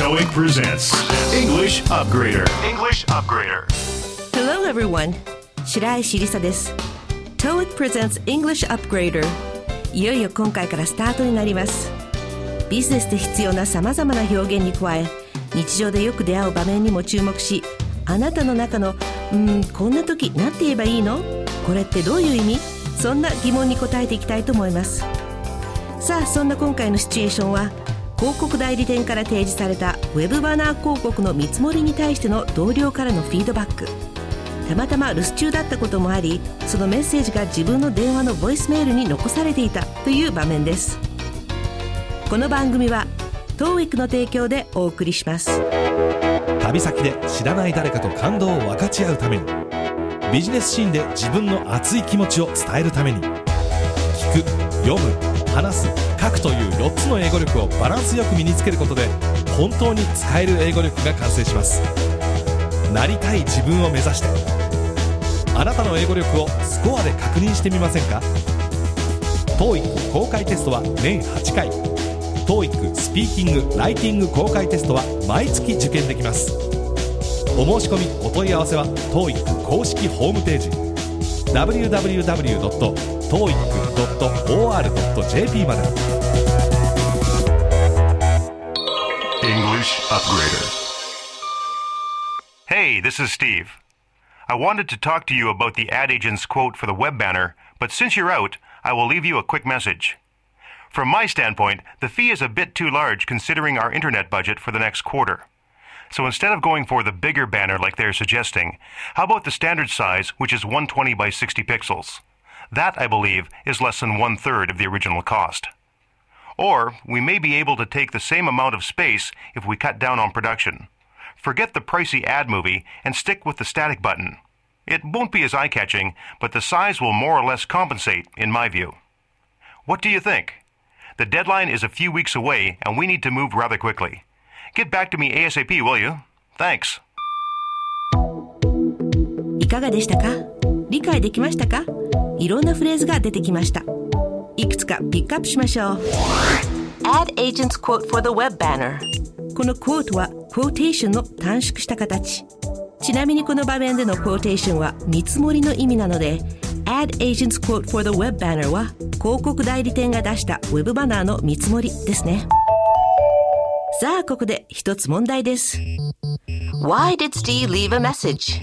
TOEIC presents English Upgrader. English Upgrader. Hello everyone 白石りさです TOEIC presents English Upgrader いよいよ今回からスタートになりますビジネスで必要なさまざまな表現に加え日常でよく出会う場面にも注目しあなたの中の「うんこんな時何て言えばいいの？これってどういう意味?」そんな疑問に答えていきたいと思いますさあそんな今回のシチュエーションは広告代理店から提示されたウェブバナー広告の見積もりに対しての同僚からのフィードバック。たまたま留守中だったこともありそのメッセージが自分の電話のボイスメールに残されていたという場面です。この番組は当クの提供でお送りします。旅先で知らない誰かと感動を分かち合うためにビジネスシーンで自分の熱い気持ちを伝えるために聞く読む話す書くという4つの英語力をバランスよく身につけることで本当に使える英語力が完成します。なりたい自分を目指してあなたの英語力をスコアで確認してみませんか？TOEIC 公開テストは年8回。TOEIC スピーキング・ライティング公開テストは毎月受験できます。お申し込みお問い合わせは TOEIC 公式ホームページ。www.toeic.or.jp まで English Upgrader. Hey, this is Steve. I wanted to talk to you about the ad agent's quote for the web banner, but since you're out, I will leave you a quick message. From my standpoint, the fee is a bit too large considering our internet budget for the next quarter. So instead of going for the bigger banner like they're suggesting, how about the standard size, which is 120 by 60 pixels? That, I believe, is less than one third of the original cost. Or we may be able to take the same amount of space if we cut down on production. Forget the pricey ad movie and stick with the static button. It won't be as eye catching, but the size will more or less compensate, in my view. What do you think? The deadline is a few weeks away, and we need to move rather quickly. Get back to me ASAP, will you? Thanks. いかがでしたか理解できましたかいろんなフレーズが出てきましたいくつかピックアップしましょう Ad agent's quote for the web banner この quote は quotation の短縮した形ちなみにこの場面での quotation は見積もりの意味なので Ad agent's quote for the web banner は広告代理店が出したウェブバナーの見積もりですねさあここで一つ問題です Why did Steve leave a message?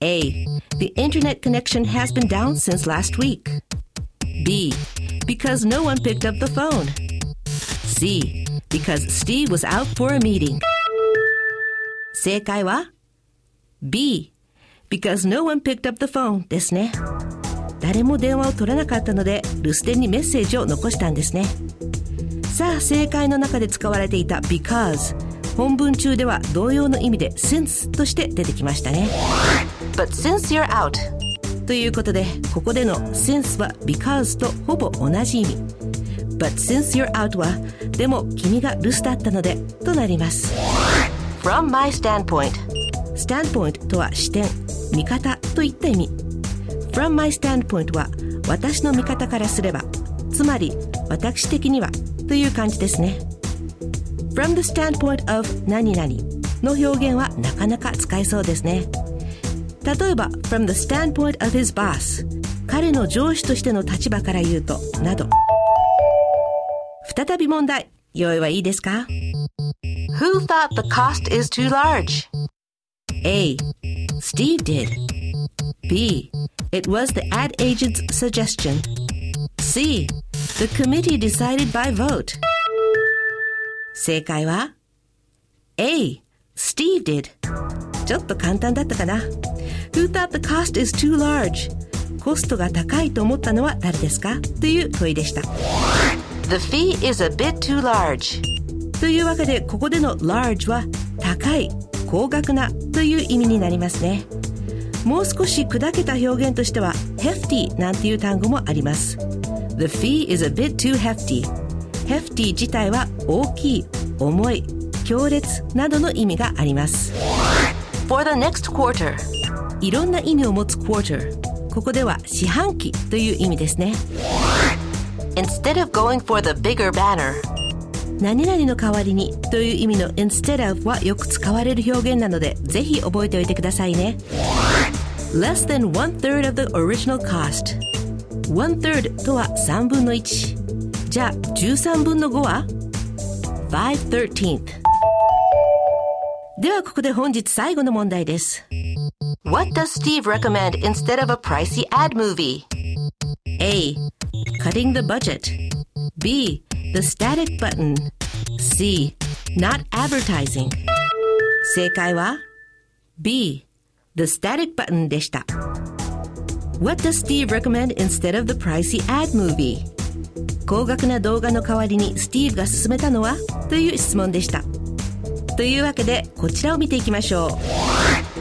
A. The internet connection has been down since last week. B. Because no one picked up the phone. C. Because Steve was out for a meeting. 正解は B. Because no one picked up the phone ですね。誰も電話を取らなかったので留守電にメッセージを残したんですね。さあ正解の中で使われていた because 本文中では同様の意味で since として出てきましたね。But since you're out ということでここでの since は because とほぼ同じ意味。But since you're out はでも君が留守だったのでとなります。From my standpoint standpoint とは視点見方といった意味。From my standpoint は私の見方からすればつまり私的にはという感じですね From the standpoint of 何々の表現はなかなか使えそうですね例えば from the standpoint of his boss 彼の上司としての立場から言うとなど再び問題用意はいいですか Who thought the cost is too large? A. Steve did. B. It was the ad agent's suggestion. C. The committee decided by vote. 正解は A. Steve did. ちょっと簡単だったかな Who thought the cost is too large? コストが高いと思ったのは誰ですかという問いでした The fee is a bit too large というわけでここでの large は高い高額なという意味になりますねもう少し砕けた表現としては hefty なんていう単語もあります。The fee is a bit too hefty. hefty 自体は大きい重い強烈などの意味があります。For the next quarter. いろんな意味を持つ quarter ここでは四半期という意味ですね。Instead of going for the bigger banner. 何々の代わりにという意味の instead of はよく使われる表現なのでぜひ覚えておいてくださいね less than one third of the original cost one third とは3分の1じゃあ13分の5は5 13th ではここで本日最後の問題です What does Steve recommend instead of a pricey ad movie? A. Cutting the budget. B. The static button. C. Not advertising. 正解は B. The static button でした。What does Steve recommend instead of the pricey ad movie? 高額な動画の代わりにスティーブが勧めたのはという質問でした。というわけでこちらを見ていきましょう。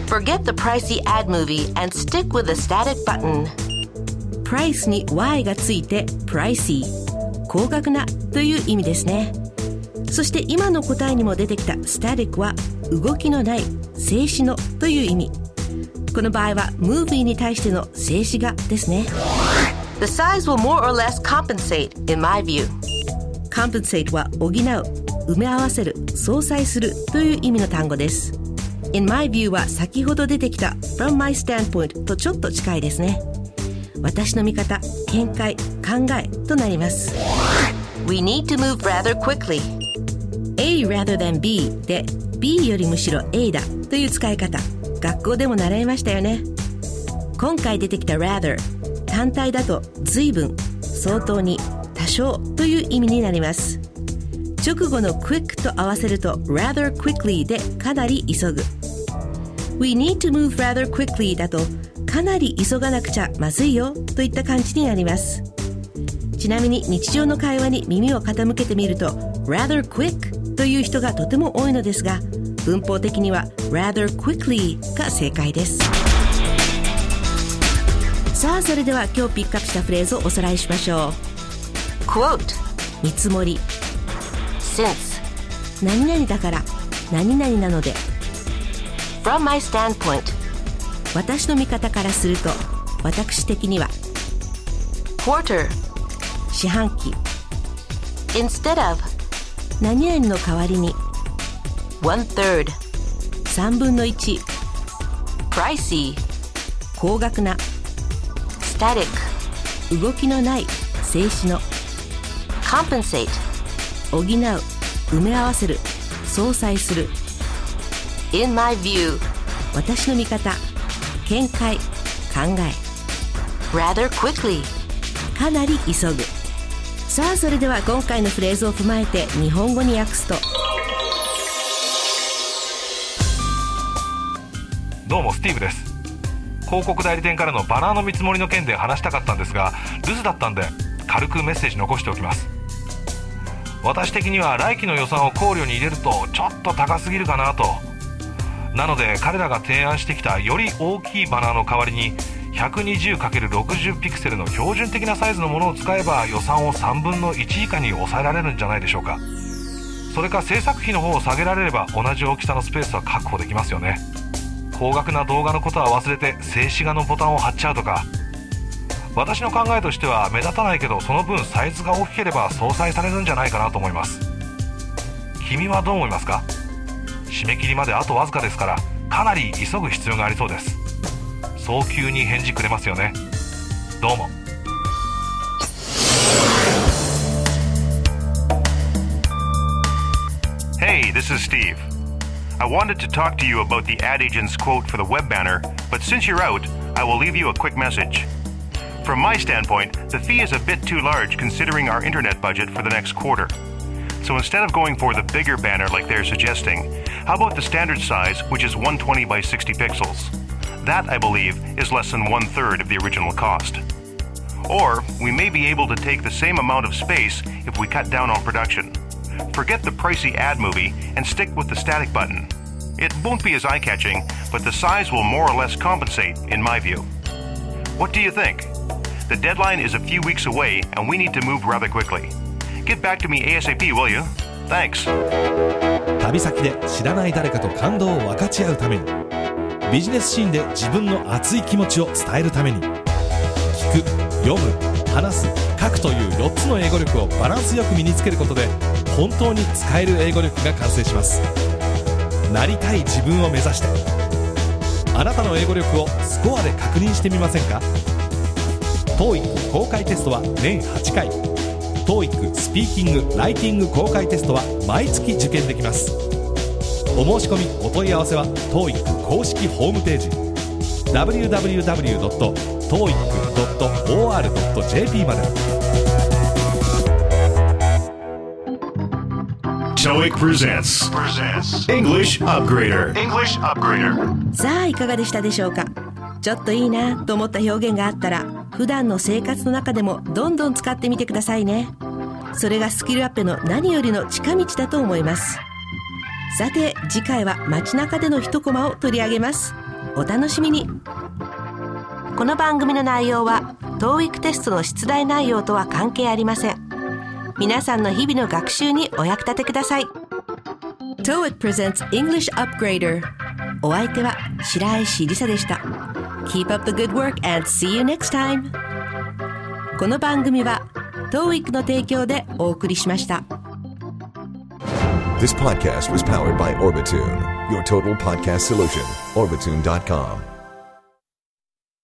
Forget the pricey ad movie and stick with the static button. プライスに Y がついて pricey 高額なという意味ですねそして今の答えにも出てきた static は動きのない静止のという意味この場合は movie に対しての静止画ですね The size will more or less compensate in my view compensate は補う埋め合わせる相殺するという意味の単語です In my view は先ほど出てきた From my standpoint とちょっと近いですね私の見方見解考えとなります We need to move rather quickly A rather than B で B よりむしろ A だという使い方学校でも習いましたよね。今回出てきた rather 単体だと随分相当に多少という意味になります。直後の quick と合わせると rather quickly でかなり急ぐ。We need to move rather quickly だとかなり急がなくちゃまずいよといった感じになります。ちなみに日常の会話に耳を傾けてみると rather quick という人がとても多いのですが文法的には rather quickly が正解です。さあそれでは今日ピックアップしたフレーズをおさらいしましょう。Quote. 見積もり。Since. 何々だから何々なので。From my standpoint. 私の見方からすると私的には。Quarter. 四半期。Instead of. 何々の代わりに one third. 三分の一。pricey. 高額な。static. 動きのない。静止の。compensate. 補う。埋め合わせる。相殺する。in my view. 私の見方。見解。考え。rather quickly. かなり急ぐ。さあそれでは今回のフレーズを踏まえて日本語に訳すと。どうもスティーブです。広告代理店からのバナーの見積もりの件で話したかったんですが留守だったんで軽くメッセージ残しておきます。私的には来期の予算を考慮に入れるとちょっと高すぎるかなと。なので彼らが提案してきたより大きいバナーの代わりに 120×60 ピクセルの標準的なサイズのものを使えば予算を3分の1以下に抑えられるんじゃないでしょうか。それか制作費の方を下げられれば同じ大きさのスペースは確保できますよね。高額な動画のことは忘れて静止画のボタンを貼っちゃうとか。私の考えとしては目立たないけどその分サイズが大きければ相殺されるんじゃないかなと思います。君はどう思いますか？締め切りまであとわずかですからかなり急ぐ必要がありそうです。早急に返事くれますよね。どうも。Hey, this is Steve. I wanted to talk to you about the ad agent's quote for the web banner, but since you're out, I will leave you a quick message. From my standpoint, the fee is a bit too large considering our internet budget for the next quarter. So instead of going for the bigger banner like they're suggesting, how about the standard size, which is 120 by 60 pixels? That, I believe, is less than one third of the original cost. Or we may be able to take the same amount of space if we cut down on production Forget the pricey ad movie and stick with the static button. It won't be as eye catching, but the size will more or less compensate, in my view. What do you think? The deadline is a few weeks away, and we need to move rather quickly. Get back to me ASAP, will you? Thanks. 旅先で知らない誰かと感動を分かち合うためにビジネスシーンで自分の熱い気持ちを伝えるために聞く読む 話す書くという4つの英語力をバランスよく身につけることで本当に使える英語力が完成します。なりたい自分を目指して。あなたの英語力をスコアで確認してみませんか？TOEIC 公開テストは年8回。TOEIC スピーキング・ライティング公開テストは毎月受験できます。お申し込みお問い合わせは TOEIC 公式ホームページ。www.toeic.or.jp まで。TOEIC presents English Upgrader. English Upgrader. さあいかがでしたでしょうか？ちょっといいなと思った表現があったら普段の生活の中でもどんどん使ってみてくださいね。それがスキルアップの何よりの近道だと思います。さて次回は街中での一コマを取り上げますお楽しみにこの番組の内容は TOEIC テストの出題内容とは関係ありません皆さんの日々の学習にお役立てください TOEIC presents English Upgrader お相手は白石りさでした Keep up the good work and see you next time この番組は TOEIC の提供でお送りしました This podcast was powered by Orbitune, your total podcast solution. Orbitune.com.